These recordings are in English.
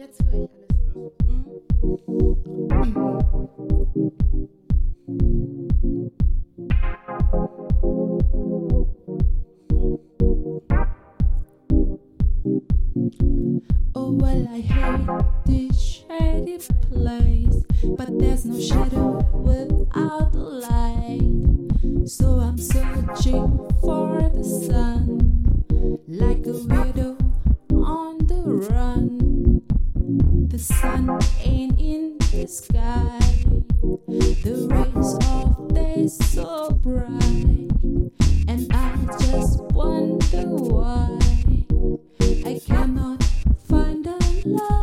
Jetzt höre ich alles. Oh, well, I hate this shady place, but there's no shadow without. memories of days so bright. And I just wonder why I cannot find a light.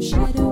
shadow.